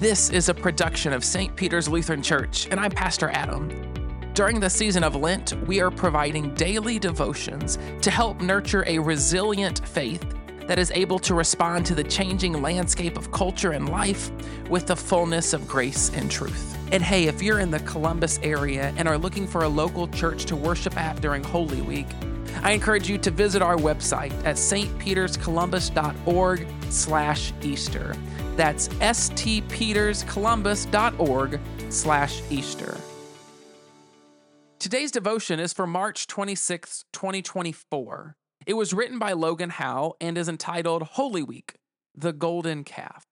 This is a production of St. Peter's Lutheran Church, and I'm Pastor Adam. During the season of Lent, we are providing daily devotions to help nurture a resilient faith that is able to respond to the changing landscape of culture and life with the fullness of grace and truth. And hey, if you're in the Columbus area and are looking for a local church to worship at during Holy Week, I encourage you to visit our website at stpeterscolumbus.org slash Easter. That's stpeterscolumbus.org slash Easter. Today's devotion is for March 26, 2024. It was written by Logan Howe and is entitled Holy Week, the Golden Calf.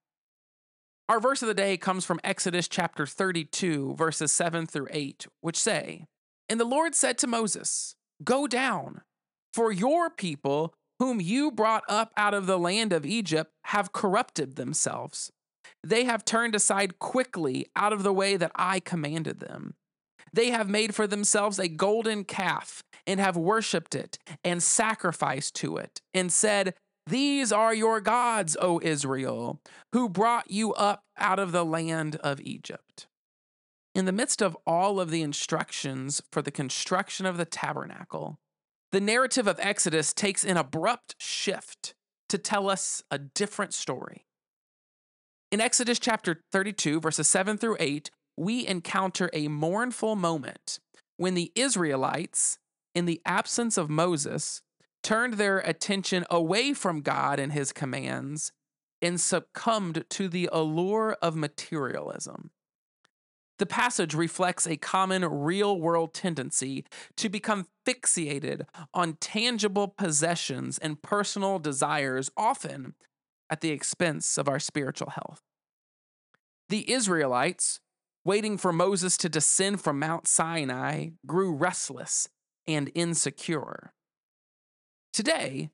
Our verse of the day comes from Exodus chapter 32, verses 7 through 8, which say, And the Lord said to Moses, Go down, for your people, whom you brought up out of the land of Egypt, have corrupted themselves. They have turned aside quickly out of the way that I commanded them. They have made for themselves a golden calf and have worshipped it and sacrificed to it and said, These are your gods, O Israel, who brought you up out of the land of Egypt. In the midst of all of the instructions for the construction of the tabernacle, the narrative of Exodus takes an abrupt shift to tell us a different story. In Exodus chapter 32, verses 7 through 8, we encounter a mournful moment when the Israelites, in the absence of Moses, turned their attention away from God and his commands and succumbed to the allure of materialism. The passage reflects a common real world tendency to become fixated on tangible possessions and personal desires, often at the expense of our spiritual health. The Israelites, waiting for Moses to descend from Mount Sinai, grew restless and insecure. Today,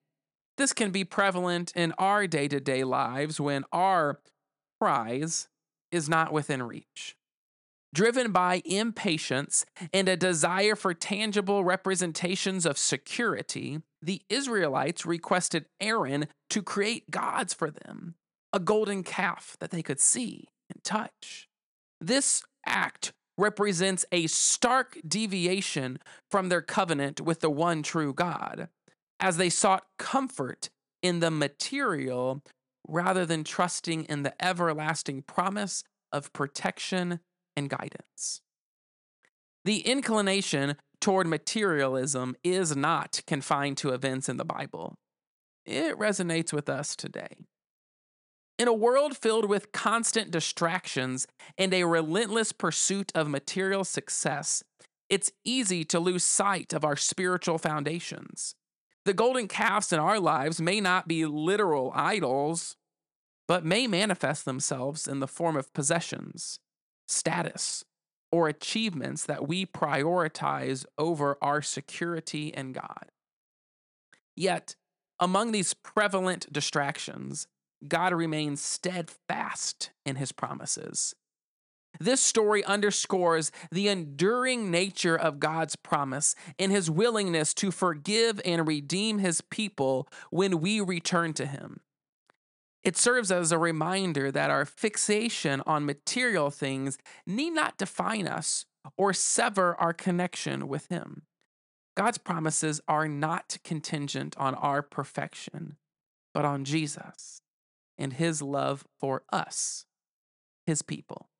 this can be prevalent in our day to day lives when our prize is not within reach. Driven by impatience and a desire for tangible representations of security, the Israelites requested Aaron to create gods for them, a golden calf that they could see and touch. This act represents a stark deviation from their covenant with the one true God, as they sought comfort in the material rather than trusting in the everlasting promise of protection and guidance. The inclination toward materialism is not confined to events in the Bible. It resonates with us today. In a world filled with constant distractions and a relentless pursuit of material success, it's easy to lose sight of our spiritual foundations. The golden calves in our lives may not be literal idols, but may manifest themselves in the form of possessions, status, or achievements that we prioritize over our security in God. Yet, among these prevalent distractions, God remains steadfast in his promises. This story underscores the enduring nature of God's promise and his willingness to forgive and redeem his people when we return to him. It serves as a reminder that our fixation on material things need not define us or sever our connection with Him. God's promises are not contingent on our perfection, but on Jesus and His love for us, His people.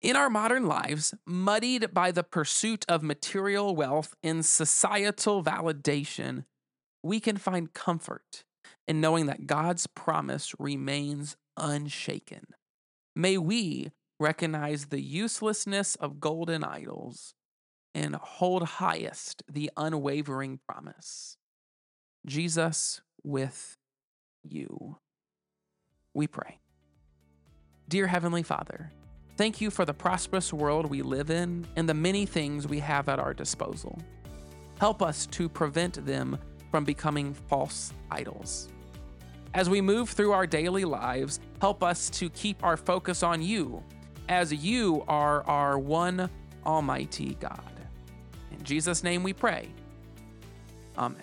In our modern lives, muddied by the pursuit of material wealth and societal validation, we can find comfort and knowing that God's promise remains unshaken. May we recognize the uselessness of golden idols and hold highest the unwavering promise. Jesus with you. We pray. Dear Heavenly Father, thank you for the prosperous world we live in and the many things we have at our disposal. Help us to prevent them from becoming false idols. As we move through our daily lives, help us to keep our focus on you, as you are our one Almighty God. In Jesus' name we pray. Amen.